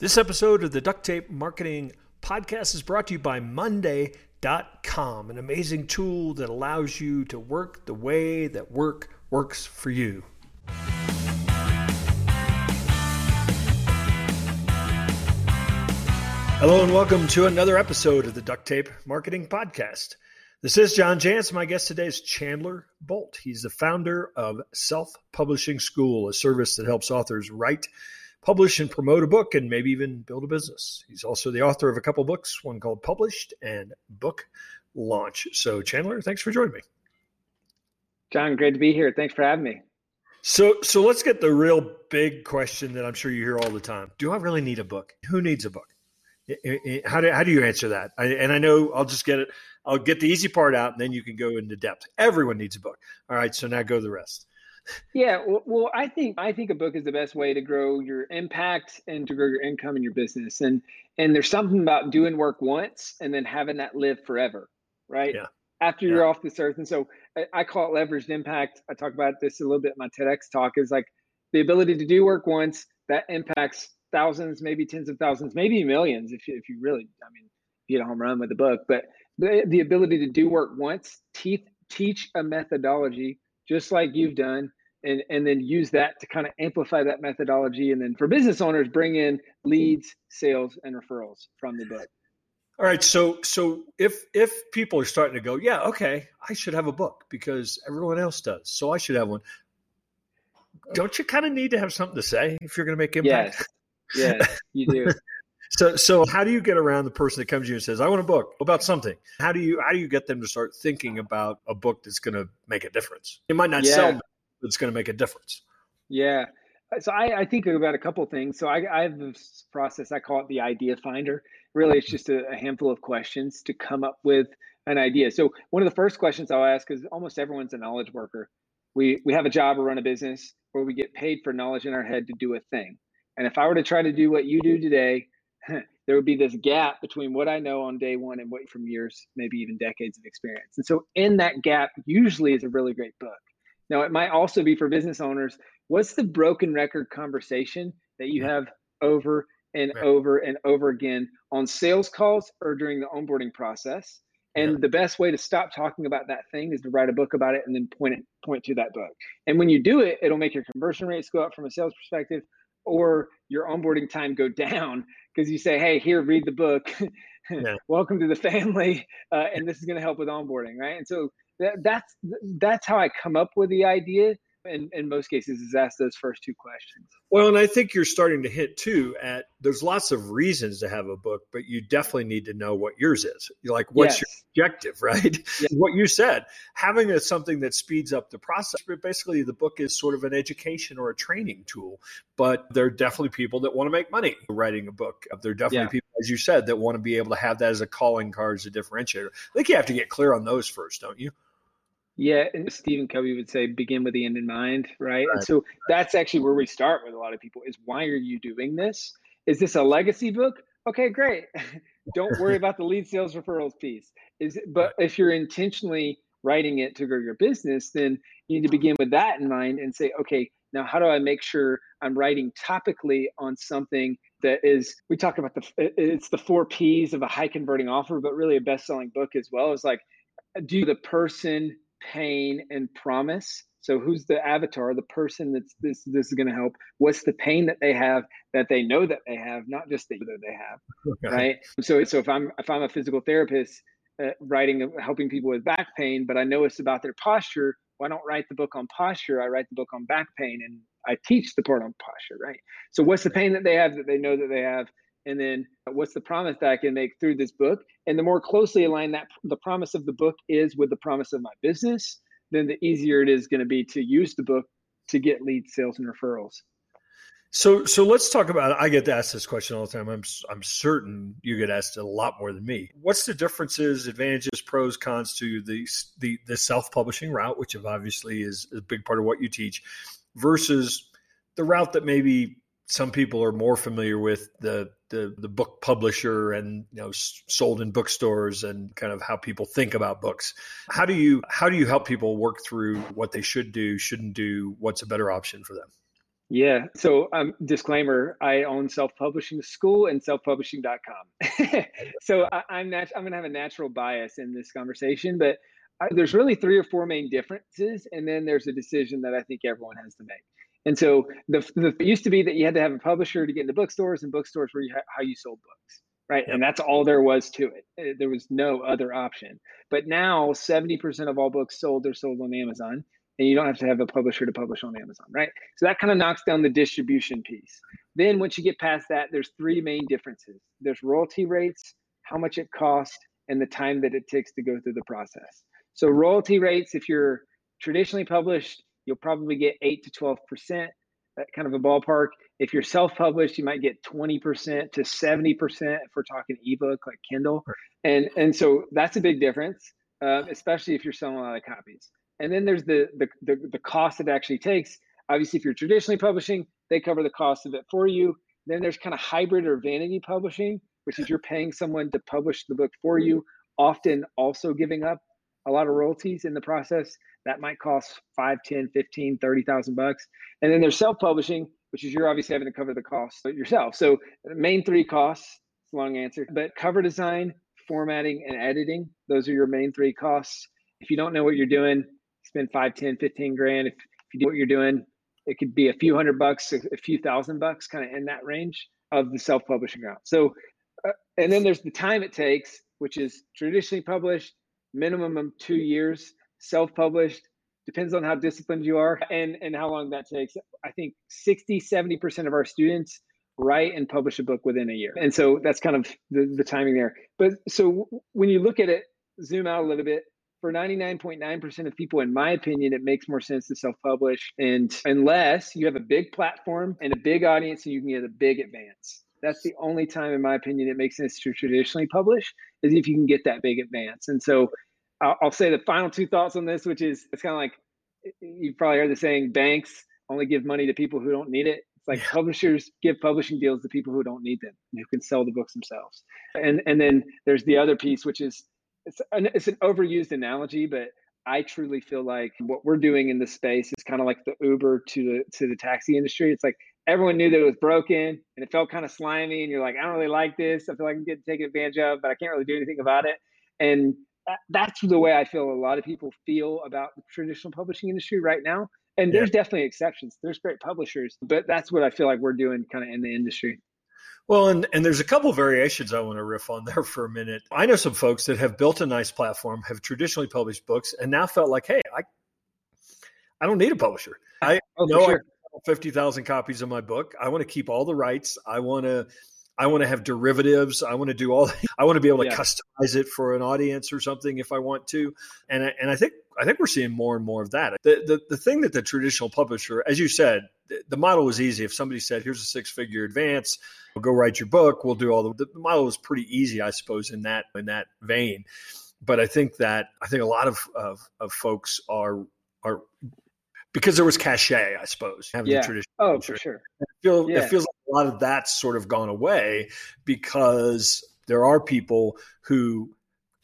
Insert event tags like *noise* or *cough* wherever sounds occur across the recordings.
This episode of the Duct Tape Marketing Podcast is brought to you by Monday.com, an amazing tool that allows you to work the way that work works for you. Hello and welcome to another episode of the Duct Tape Marketing Podcast. This is John Jantsch. My guest today is Chandler Bolt. He's the founder of Self Publishing School, a service that helps authors write publish and promote a book and maybe even build a business. He's also the author of a couple books, one called Published and Book Launch. So, Chandler, thanks for joining me. John, great to be here. Thanks for having me. So, so let's get the real big question that I'm sure you hear all the time. Do I really need a book? Who needs a book? How do, how do you answer that? I, and I know I'll just get it. I'll get the easy part out and then you can go into depth. Everyone needs a book. All right. So now go the rest yeah well, well, i think i think a book is the best way to grow your impact and to grow your income in your business and and there's something about doing work once and then having that live forever right yeah. after yeah. you're off this earth and so I, I call it leveraged impact i talk about this a little bit in my tedx talk is like the ability to do work once that impacts thousands maybe tens of thousands maybe millions if you, if you really i mean you hit a home run with the book but the, the ability to do work once teeth teach a methodology just like you've done and and then use that to kind of amplify that methodology and then for business owners bring in leads sales and referrals from the book. All right so so if if people are starting to go yeah okay i should have a book because everyone else does so i should have one don't you kind of need to have something to say if you're going to make impact? Yes. Yes you do *laughs* so so how do you get around the person that comes to you and says i want a book about something how do you how do you get them to start thinking about a book that's going to make a difference it might not yeah. sell it's going to make a difference. Yeah. So I, I think about a couple things. So I, I, have this process. I call it the idea finder. Really, it's just a, a handful of questions to come up with an idea. So one of the first questions I'll ask is almost everyone's a knowledge worker. We we have a job or run a business where we get paid for knowledge in our head to do a thing. And if I were to try to do what you do today, *laughs* there would be this gap between what I know on day one and what from years, maybe even decades of experience. And so in that gap usually is a really great book. Now, it might also be for business owners. What's the broken record conversation that you have over and right. over and over again on sales calls or during the onboarding process? And yeah. the best way to stop talking about that thing is to write a book about it and then point it point to that book. And when you do it, it'll make your conversion rates go up from a sales perspective or your onboarding time go *laughs* down because you say, "Hey, here, read the book. *laughs* Yeah. Welcome to the family, *laughs* uh, and this is going to help with onboarding." Right? And so that, that's that's how I come up with the idea. In, in most cases, is ask those first two questions. Well, and I think you're starting to hit too at there's lots of reasons to have a book, but you definitely need to know what yours is. You're like, what's yes. your objective, *laughs* right? Yes. What you said, having a, something that speeds up the process. But basically, the book is sort of an education or a training tool. But there are definitely people that want to make money writing a book. There are definitely yeah. people, as you said, that want to be able to have that as a calling card, as a differentiator. I think you have to get clear on those first, don't you? Yeah, and Stephen Covey would say begin with the end in mind, right? right? And so that's actually where we start with a lot of people is why are you doing this? Is this a legacy book? Okay, great. *laughs* Don't worry about the lead sales referrals piece. Is it, but if you're intentionally writing it to grow your business, then you need to begin with that in mind and say, okay, now how do I make sure I'm writing topically on something that is we talk about the it's the four P's of a high converting offer, but really a best selling book as well. Is like do the person pain and promise. So who's the avatar the person that's this this is going to help? What's the pain that they have that they know that they have not just that they have okay. right? So so if i'm if i'm a physical therapist uh, writing helping people with back pain but i know it's about their posture well, I don't write the book on posture i write the book on back pain and i teach the part on posture right? So what's the pain that they have that they know that they have and then uh, what's the promise that I can make through this book? And the more closely aligned that the promise of the book is with the promise of my business, then the easier it is going to be to use the book to get lead sales and referrals. So, so let's talk about. I get asked this question all the time. I'm, I'm certain you get asked a lot more than me. What's the differences, advantages, pros, cons to the the, the self publishing route, which obviously is a big part of what you teach, versus the route that maybe some people are more familiar with the the, the book publisher and you know sold in bookstores and kind of how people think about books. How do you how do you help people work through what they should do, shouldn't do, what's a better option for them? Yeah. So, um, disclaimer: I own Self Publishing School and selfpublishing.com. *laughs* so I, am nat- I'm going to have a natural bias in this conversation, but I, there's really three or four main differences, and then there's a decision that I think everyone has to make. And so the, the it used to be that you had to have a publisher to get into bookstores, and bookstores were how you sold books, right? Yep. And that's all there was to it. Eh, there was no other option. But now 70% of all books sold are sold on Amazon and you don't have to have a publisher to publish on Amazon, right? So that kind of knocks down the distribution piece. Then once you get past that, there's three main differences. There's royalty rates, how much it costs, and the time that it takes to go through the process. So royalty rates, if you're traditionally published, you'll probably get eight to 12 percent, kind of a ballpark. If you're self-published, you might get 20 percent to 70 percent if we're talking ebook like Kindle, and and so that's a big difference, uh, especially if you're selling a lot of copies. And then there's the, the, the, the cost it actually takes. Obviously, if you're traditionally publishing, they cover the cost of it for you. Then there's kind of hybrid or vanity publishing, which is you're paying someone to publish the book for you, often also giving up a lot of royalties in the process. That might cost 5, 10, 15, 30,000 bucks. And then there's self-publishing, which is you're obviously having to cover the costs yourself. So main three costs, long answer, but cover design, formatting, and editing, those are your main three costs. If you don't know what you're doing, spend 5 10 15 grand if, if you do what you're doing it could be a few hundred bucks a, a few thousand bucks kind of in that range of the self-publishing route so uh, and then there's the time it takes which is traditionally published minimum of two years self-published depends on how disciplined you are and and how long that takes i think 60 70% of our students write and publish a book within a year and so that's kind of the, the timing there but so when you look at it zoom out a little bit for 99.9% of people, in my opinion, it makes more sense to self publish. And unless you have a big platform and a big audience and you can get a big advance. That's the only time, in my opinion, it makes sense to traditionally publish is if you can get that big advance. And so I'll, I'll say the final two thoughts on this, which is it's kind of like you've probably heard the saying banks only give money to people who don't need it. It's like yeah. publishers give publishing deals to people who don't need them, who can sell the books themselves. And and then there's the other piece, which is it's an, it's an overused analogy, but I truly feel like what we're doing in this space is kind of like the Uber to the to the taxi industry. It's like everyone knew that it was broken and it felt kind of slimy, and you're like, I don't really like this. I feel like I'm getting taken advantage of, but I can't really do anything about it. And that's the way I feel a lot of people feel about the traditional publishing industry right now. And there's definitely exceptions. There's great publishers, but that's what I feel like we're doing kind of in the industry. Well, and, and there's a couple variations I want to riff on there for a minute. I know some folks that have built a nice platform, have traditionally published books, and now felt like, hey, I I don't need a publisher. I oh, know sure. Fifty thousand copies of my book. I want to keep all the rights. I want to I want to have derivatives. I want to do all. I want to be able to yeah. customize it for an audience or something if I want to. And I, and I think I think we're seeing more and more of that. The, the the thing that the traditional publisher, as you said, the, the model was easy. If somebody said, "Here's a six figure advance," We'll go write your book. We'll do all the, the model is pretty easy, I suppose, in that in that vein. But I think that I think a lot of of, of folks are are because there was cachet, I suppose, having yeah. the traditional. Oh, for sure. It, feel, yeah. it feels like a lot of that's sort of gone away because there are people who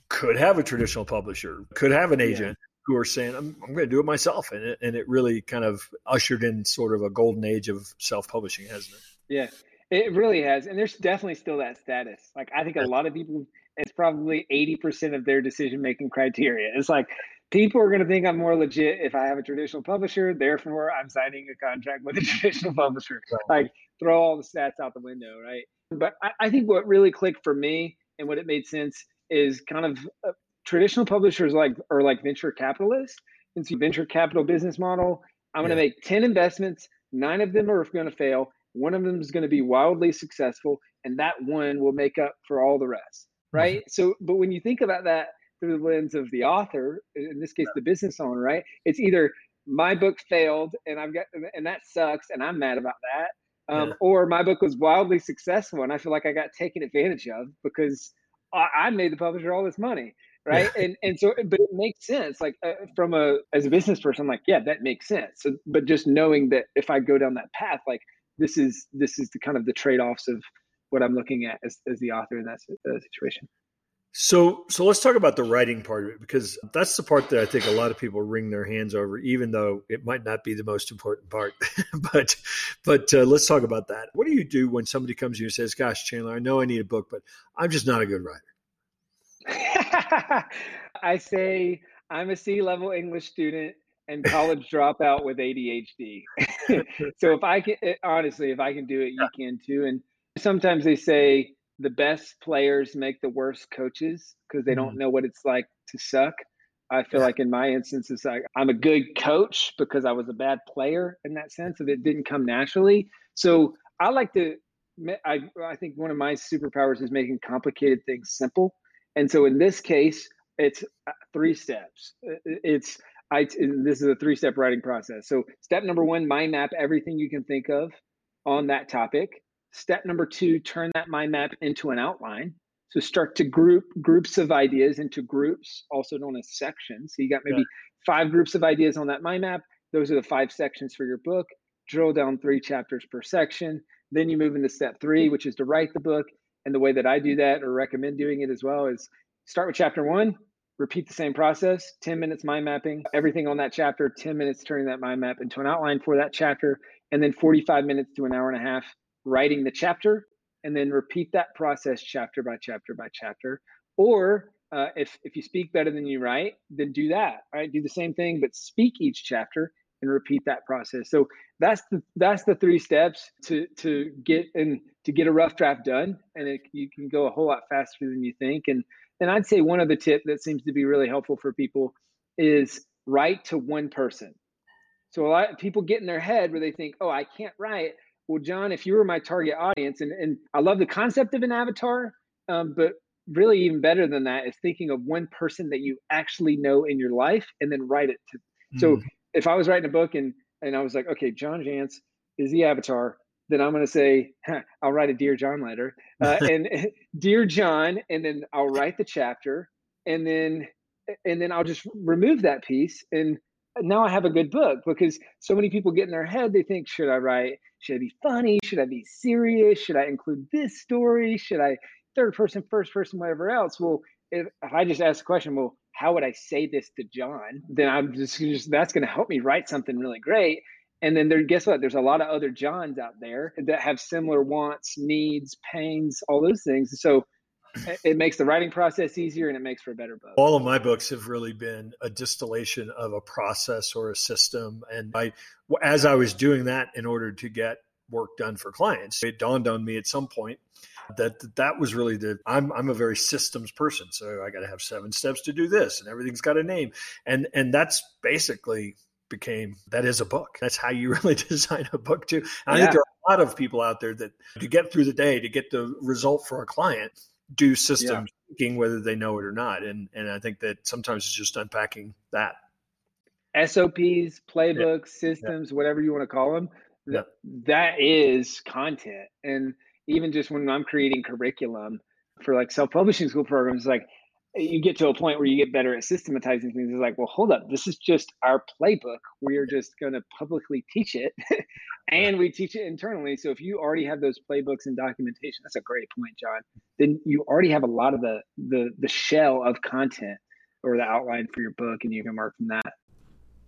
could have a traditional publisher, could have an agent. Yeah. Who are saying I'm, I'm going to do it myself, and it, and it really kind of ushered in sort of a golden age of self publishing, hasn't it? Yeah, it really has. And there's definitely still that status. Like, I think a lot of people, it's probably 80% of their decision making criteria. It's like, people are going to think I'm more legit if I have a traditional publisher. Therefore, I'm signing a contract with a *laughs* traditional publisher. Right. Like, throw all the stats out the window, right? But I, I, think what really clicked for me and what it made sense is kind of uh, traditional publishers like are like venture capitalists. It's a venture capital business model. I'm yeah. going to make 10 investments. Nine of them are going to fail. One of them is going to be wildly successful, and that one will make up for all the rest, right? Mm-hmm. So, but when you think about that through the lens of the author, in this case, the business owner, right? It's either my book failed and I've got, and that sucks, and I'm mad about that. Um, yeah. Or my book was wildly successful, and I feel like I got taken advantage of because I, I made the publisher all this money, *laughs* right? Yeah. And and so, but it makes sense. Like uh, from a as a business person, I'm like, yeah, that makes sense. So, but just knowing that if I go down that path, like this is this is the kind of the trade offs of what I'm looking at as, as the author in that uh, situation. So, so let's talk about the writing part of it because that's the part that I think a lot of people wring their hands over, even though it might not be the most important part. *laughs* but, but uh, let's talk about that. What do you do when somebody comes to you and says, "Gosh, Chandler, I know I need a book, but I'm just not a good writer"? *laughs* I say I'm a C level English student and college *laughs* dropout with ADHD. so if I can, honestly, if I can do it, you can too. And sometimes they say the best players make the worst coaches because they don't mm. know what it's like to suck. I feel like in my instance, it's like I'm a good coach because I was a bad player in that sense of it didn't come naturally. So I like to, I, I think one of my superpowers is making complicated things simple. And so in this case, it's uh, three steps. It's, I, this is a three step writing process. So step number one, mind map everything you can think of on that topic. Step number two, turn that mind map into an outline. So start to group groups of ideas into groups, also known as sections. So you got maybe yeah. five groups of ideas on that mind map. Those are the five sections for your book. Drill down three chapters per section. Then you move into step three, which is to write the book. And the way that I do that or recommend doing it as well is start with chapter one, repeat the same process 10 minutes mind mapping, everything on that chapter, 10 minutes turning that mind map into an outline for that chapter, and then 45 minutes to an hour and a half writing the chapter and then repeat that process chapter by chapter by chapter. Or uh, if, if you speak better than you write, then do that, right? Do the same thing, but speak each chapter and repeat that process. So that's the that's the three steps to to get and to get a rough draft done, and it, you can go a whole lot faster than you think. And and I'd say one other tip that seems to be really helpful for people is write to one person. So a lot of people get in their head where they think, oh, I can't write well, John, if you were my target audience, and, and I love the concept of an avatar, um, but really even better than that is thinking of one person that you actually know in your life and then write it to. Mm. So if I was writing a book and and I was like, okay, John Jantsch is the avatar, then I'm going to say, huh, I'll write a Dear John letter, uh, *laughs* and Dear John, and then I'll write the chapter, and then and then I'll just remove that piece and now I have a good book because so many people get in their head, they think, should I write, should I be funny? Should I be serious? Should I include this story? Should I third person, first person, whatever else? Well, if, if I just ask the question, well, how would I say this to John? Then I'm just, just that's going to help me write something really great. And then there, guess what? There's a lot of other Johns out there that have similar wants, needs, pains, all those things. So it makes the writing process easier and it makes for a better book. All of my books have really been a distillation of a process or a system. And I, as I was doing that in order to get work done for clients, it dawned on me at some point that that was really the I'm I'm a very systems person, so I got to have seven steps to do this, and everything's got a name, and and that's basically became that is a book. That's how you *laughs* really design a book too. I think there are a lot of people out there that to get through the day to get the result for a client do systems yeah. thinking whether they know it or not. And and I think that sometimes it's just unpacking that. SOPs, playbooks, yeah. systems, yeah. whatever you want to call them, that, that is content. And even just when I'm creating curriculum for like self-publishing school programs, like you get to a point where you get better at systematizing things. It's like, well, hold up, this is just our playbook. We are just going to publicly teach it, *laughs* and we teach it internally. So if you already have those playbooks and documentation, that's a great point, John. Then you already have a lot of the the the shell of content or the outline for your book, and you can mark from that.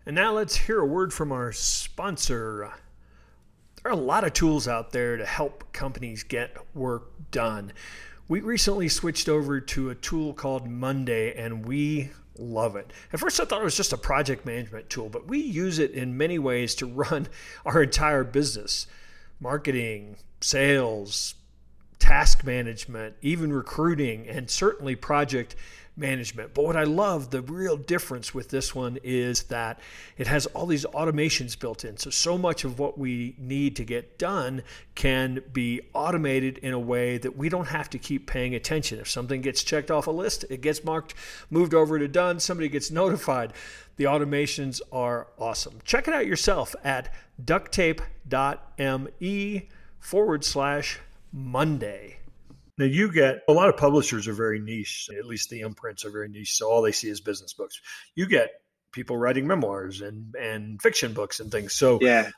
And now let's hear a word from our sponsor. There are a lot of tools out there to help companies get work done. We recently switched over to a tool called Monday and we love it. At first, I thought it was just a project management tool, but we use it in many ways to *laughs* run our entire business marketing, sales, task management, even recruiting, and certainly project management. But what I love, the real difference with this one is that it has all these automations built in. So, so much of what we need to get done can be automated in a way that we don't have to keep paying attention. If something gets checked off a list, it gets marked, moved over to done, somebody gets notified. The automations are awesome. Check it out yourself at ducttape.me forward slash Monday. Now you get a lot of publishers are very niche. At least the imprints are very niche, so all they see is business books. You get people writing memoirs and and fiction books and things. So yeah.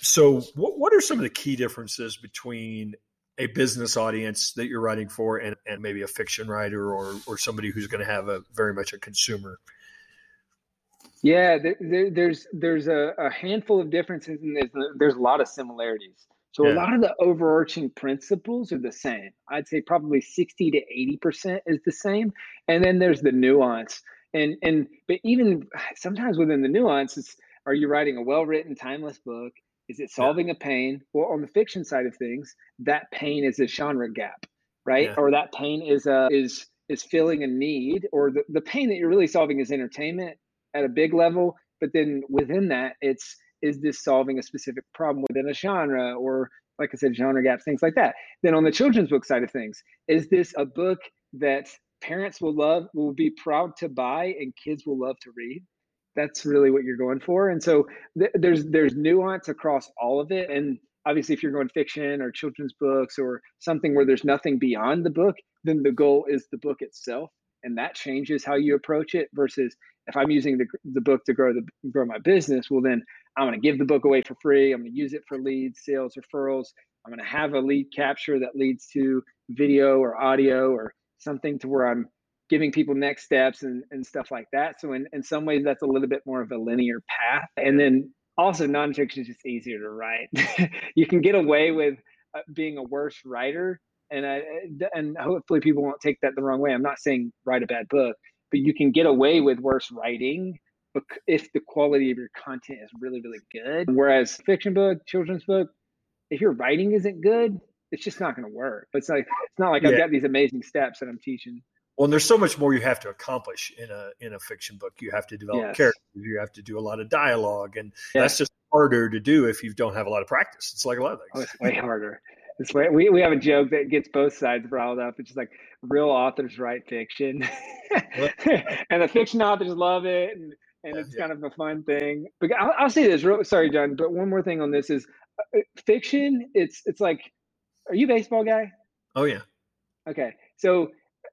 So what what are some of the key differences between a business audience that you're writing for and, and maybe a fiction writer or, or somebody who's going to have a very much a consumer yeah there, there's there's a, a, handful of differences and there's, there's a lot of similarities so yeah. a lot of the overarching principles are the same i'd say probably 60 to 80 percent is the same and then there's the nuance and and but even sometimes within the nuances are you writing a well-written timeless book is it solving yeah. a pain? Well, on the fiction side of things, that pain is a genre gap, right? Yeah. Or that pain is a is is filling a need, or the, the pain that you're really solving is entertainment at a big level. But then within that, it's is this solving a specific problem within a genre or like I said, genre gaps, things like that. Then on the children's book side of things, is this a book that parents will love, will be proud to buy, and kids will love to read? that's really what you're going for and so th- there's there's nuance across all of it and obviously if you're going fiction or children's books or something where there's nothing beyond the book then the goal is the book itself and that changes how you approach it versus if i'm using the, the book to grow the grow my business well then i'm going to give the book away for free i'm going to use it for leads sales referrals i'm going to have a lead capture that leads to video or audio or something to where i'm giving people next steps and, and stuff like that. So in, in some ways, that's a little bit more of a linear path. And then also nonfiction is just easier to write. *laughs* you can get away with uh, being a worse writer. And I, and hopefully people won't take that the wrong way. I'm not saying write a bad book, but you can get away with worse writing if the quality of your content is really, really good. Whereas fiction book, children's book, if your writing isn't good, it's just not going to work. It's like it's not like yeah. I've got these amazing steps that I'm teaching. Well, and there's so much more you have to accomplish in a in a fiction book. You have to develop yes. characters. You have to do a lot of dialogue, and that's just harder to do if you don't have a lot of practice. It's like a lot of things. Oh, it's way harder. It's way, we we have a joke that gets both sides riled up. It's just like real authors write fiction, *laughs* and the fiction authors love it, and, and it's yeah. kind of a fun thing. But I'll, I'll say this. Real, sorry, John, but one more thing on this is uh, fiction. It's it's like, are you a baseball guy? Oh yeah. Okay, so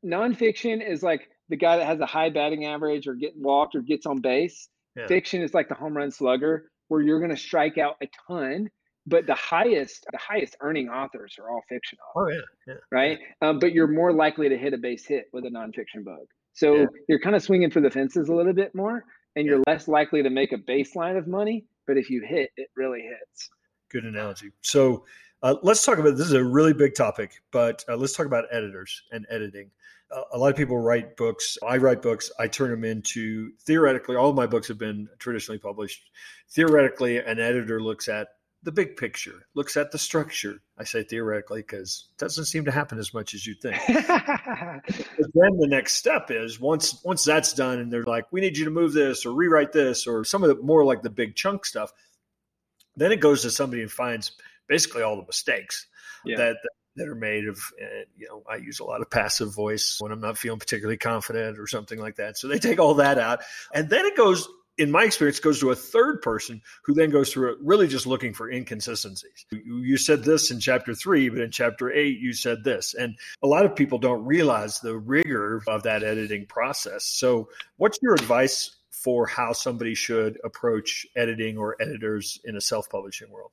nonfiction is like the guy that has a high batting average or getting walked or gets on base. Yeah. Fiction is like the home run slugger where you're going to strike out a ton, but the highest the highest earning authors are all fiction authors. Oh yeah, yeah. right. Um, but you're more likely to hit a base hit with a nonfiction book. So yeah. you're kind of swinging for the fences a little bit more, and you're less likely to make a baseline of money. But if you hit, it really hits. Good analogy. So uh, let's talk about this is a really big topic, but uh, let's talk about editors and editing a lot of people write books. I write books. I turn them into theoretically, all of my books have been traditionally published. Theoretically, an editor looks at the big picture, looks at the structure. I say theoretically because it doesn't seem to happen as much as you think. *laughs* but then the next step is once once that's done, and they're like, "We need you to move this or rewrite this," or some of the more like the big chunk stuff. Then it goes to somebody and finds basically all the mistakes yeah. that, that that are made of, uh, you know, I use a lot of passive voice when I'm not feeling particularly confident or something like that. So they take all that out. And then it goes, in my experience, goes to a third person who then goes through it really just looking for inconsistencies. You said this in chapter three, but in chapter eight, you said this. And a lot of people don't realize the rigor of that editing process. So, what's your advice for how somebody should approach editing or editors in a self publishing world?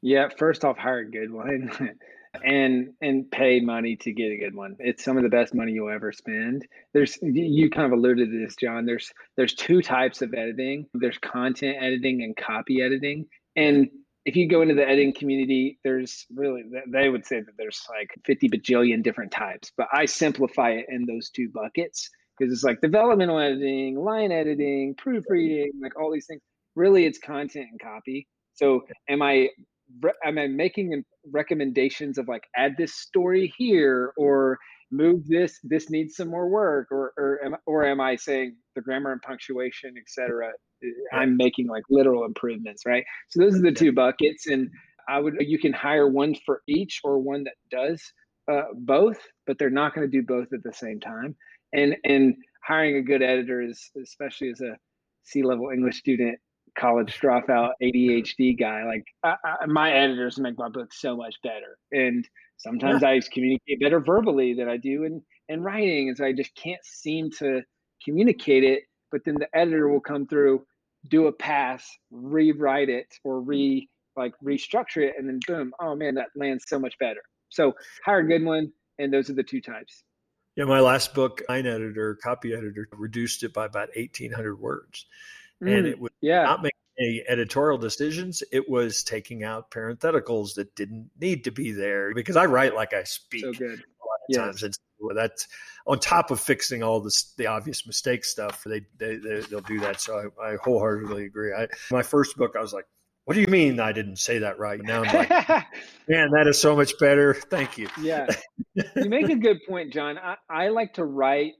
Yeah, first off, hire a good one. *laughs* and and pay money to get a good one. It's some of the best money you'll ever spend. There's you kind of alluded to this, John. There's there's two types of editing. There's content editing and copy editing. And if you go into the editing community, there's really they would say that there's like 50 bajillion different types, but I simplify it in those two buckets because it's like developmental editing, line editing, proofreading, like all these things. Really, it's content and copy. So, am I am I making recommendations of like add this story here or move this this needs some more work or or am, or am I saying the grammar and punctuation etc I'm making like literal improvements right? So those are the two buckets and I would you can hire one for each or one that does uh, both but they're not going to do both at the same time. And and hiring a good editor is especially as a C level English student college dropout ADHD guy. Like I, I, my editors make my book so much better, and sometimes yeah. I communicate better verbally than I do in in writing, and so I just can't seem to communicate it. But then the editor will come through, do a pass, rewrite it, or re like restructure it, and then boom, oh man, that lands so much better. So hire a good one, and those are the two types. Yeah, my last book, Line Editor, copy editor, reduced it by about eighteen hundred words, mm, and it was yeah. not making any editorial decisions. It was taking out parentheticals that didn't need to be there because I write like I speak. So good. A lot of yes. times, and that's on top of fixing all this the obvious mistake stuff. They they, they will do that. So I, I wholeheartedly agree. I my first book, I was like, what do you mean I didn't say that right? Now I'm like, *laughs* man, that is so much better. Thank you. Yeah. *laughs* You make a good point, John. I, I like to write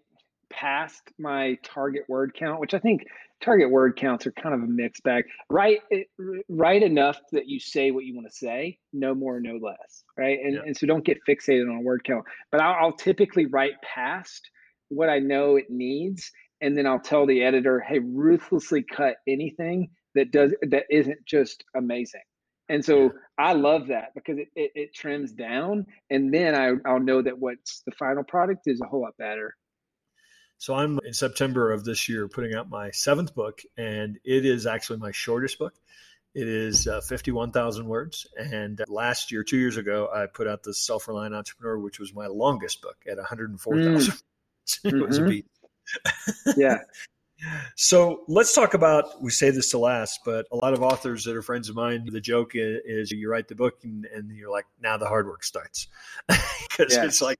past my target word count, which I think target word counts are kind of a mixed bag. Write eh, write enough that you say what you want to say, no more, no less, right? And, yeah. and so don't get fixated on a word count. But I'll, I'll typically write past what I know it needs, and then I'll tell the editor, hey, ruthlessly cut anything that does that isn't just amazing. And so. I love that because it, it, it, trims down and then I, I'll know that what's the final product is a whole lot better. So I'm in September of this year putting out my seventh book, and it is actually my shortest book. It is uh, 51,000 words. And last year, two years ago, I put out the Self Reliant Entrepreneur, which was my longest book at 104,000. Mm. *laughs* it mm-hmm. was a mm-hmm. beat. yeah. *laughs* So let's talk about. We say this to last, but a lot of authors that are friends of mine, the joke is, is you write the book and, and, you're like, now the hard work starts, *laughs* because yes. it's like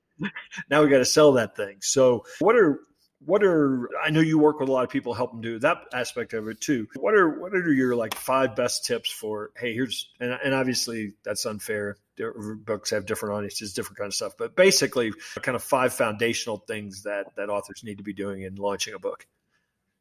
now we got to sell that thing. So what are what are I know you work with a lot of people, help them do that aspect of it too. What are what are your like five best tips for? Hey, here's and, and obviously that's unfair. Books have different audiences, different kind of stuff, but basically, kind of five foundational things that that authors need to be doing in launching a book.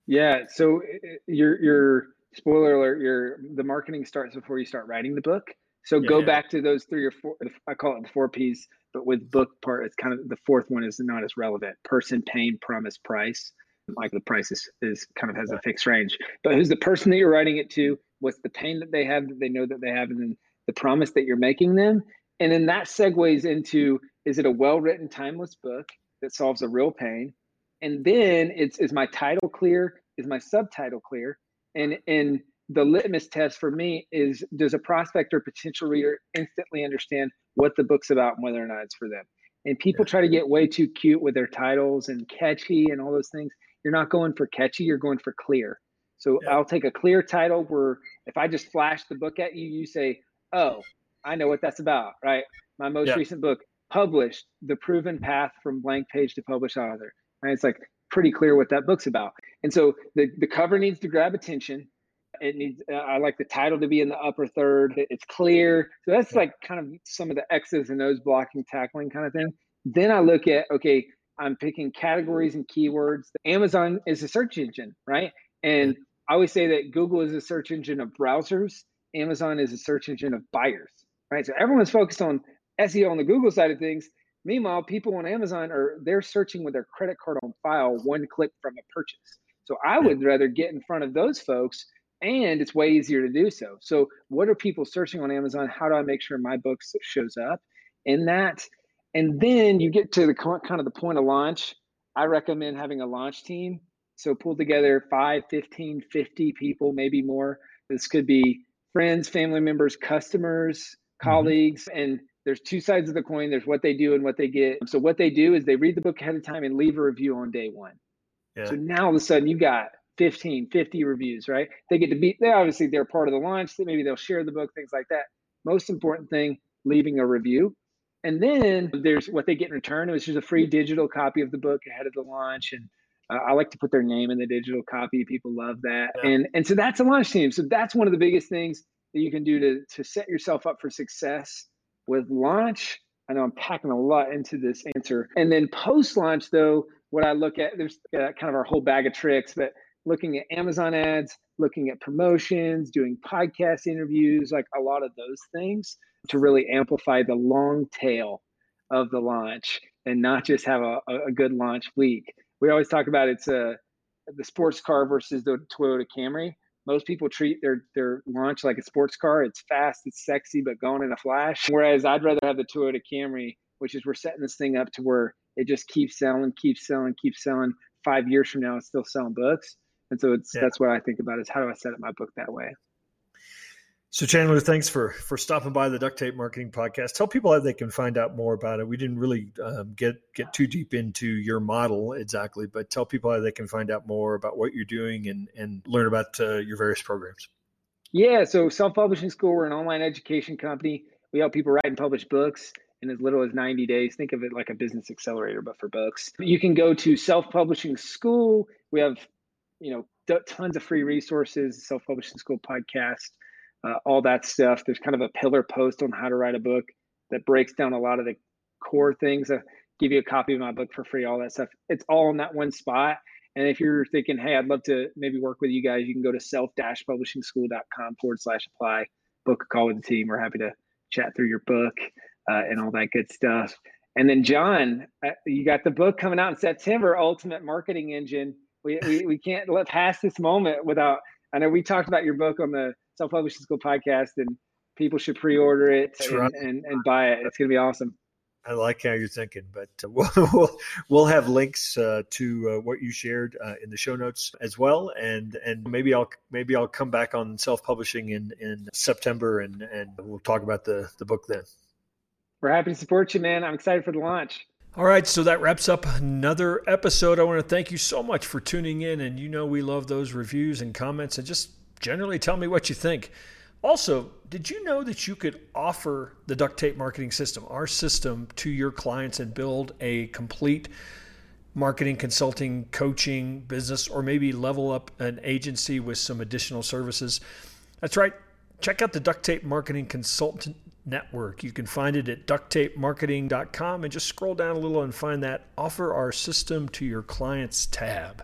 Yeah. So your your spoiler alert, your the marketing starts before you start writing the book. So yeah, go yeah. back to those three or four. I call it the four P's, but with book part, it's kind of the fourth one is not as relevant. Person, pain, promise, price. Like the price is, is kind of has a fixed range. But who's the person that you're writing it to? What's the pain that they have that they know that they have, and then the promise that you're making them. And then that segues into is it a well written, timeless book that solves a real pain? and then it's is my title clear is my subtitle clear and and the litmus test for me is does a prospect or potential reader instantly understand what the book's about and whether or not it's for them and people yeah. try to get way too cute with their titles and catchy and all those things you're not going for catchy you're going for clear so yeah. i'll take a clear title where if i just flash the book at you you say oh i know what that's about right my most yeah. recent book published the proven path from blank page to published author Right? It's like pretty clear what that book's about. And so the, the cover needs to grab attention. It needs, uh, I like the title to be in the upper third. It's clear. So that's like kind of some of the X's and O's blocking, tackling kind of thing. Then I look at, okay, I'm picking categories and keywords. Amazon is a search engine, right? And I always say that Google is a search engine of browsers. Amazon is a search engine of buyers, right? So everyone's focused on SEO on the Google side of things. Meanwhile, people on Amazon are they're searching with their credit card on file one click from a purchase. So I would rather get in front of those folks and it's way easier to do so. So what are people searching on Amazon? How do I make sure my book shows up in that? And then you get to the kind of the point of launch. I recommend having a launch team. So pull together 5, 15, 50 people, maybe more. This could be friends, family members, customers, mm-hmm. colleagues, mm-hmm. and there's two sides of the coin. There's what they do and what they get. So what they do is they read the book ahead of time and leave a review on day one. Yeah. So now all of a sudden you got 15, 50 reviews, right? They get to be, they obviously they're part of the launch. Maybe they'll share the book, things like that. Most important thing, leaving a review. And then there's what they get in return, which is a free digital copy of the book ahead of the launch. And uh, I like to put their name in the digital copy. People love that. Yeah. And and so that's a launch team. So that's one of the biggest things that you can do to to set yourself up for success with launch, I know I'm packing a lot into this answer. And then post launch, though, what I look at, there's uh, kind of our whole bag of tricks, but looking at Amazon ads, looking at promotions, doing podcast interviews, like a lot of those things to really amplify the long tail of the launch and not just have a, a good launch week. We always talk about it's a the sports car versus the Toyota Camry most people treat their their launch like a sports car. It's fast, it's sexy, but going in a flash. Whereas I'd rather have the Toyota Camry, which is we're setting this thing up to where it just keeps selling, keeps selling, keeps selling. Five years from now, it's still selling books. And so it's yeah. that's what I think about is how do I set up my book that way. So Chandler, thanks for for stopping by the Duct Tape Marketing Podcast. Tell people how they can find out more about it. We didn't really um, get get too deep into your model exactly, but tell people how they can find out more about what you're doing and and learn about uh, your various programs. Yeah, so Self Publishing School, we're an online education company. We help people write and publish books in as little as 90 days. Think of it like a business accelerator, but for books. You can go to Self Publishing School. We have, you know, tons of free resources, Self Publishing School podcast uh, all that stuff. There's kind of a pillar post on how to write a book that breaks down a lot of the core things. Uh, give you a copy of my book for free, all that stuff. It's all in that one spot. And if you're thinking, hey, I'd love to maybe work with you guys, you can go to self-publishingschool.com forward slash apply, book a call with the team. We're happy to chat through your book uh, and all that good stuff. And then, John, uh, you got the book coming out in September, Ultimate Marketing Engine. We, we, we can't let pass this moment without, I know we talked about your book on the Self Publishing School podcast, and people should pre-order it and, right. and, and, buy it. It's going to be awesome. I like how you're thinking, but uh, *laughs* we'll, we'll have links uh, to uh, what you shared uh, in the show notes as well, and and maybe I'll maybe I'll come back on self publishing in in September, and and we'll talk about the the book then. We're happy to support you, man. I'm excited for the launch. All right, so that wraps up another episode. I want to thank you so much for tuning in, and you know we love those reviews and comments, and just generally tell me what you think. Also, did you know that you could offer the duct tape marketing system, our system, to your clients and build a complete marketing, consulting, coaching business, or maybe level up an agency with some additional services? That's right. Check out the Duct Tape Marketing Consultant Network. You can find it at ducttapemarketing.com and just scroll down a little and find that Offer Our System to Your Clients tab.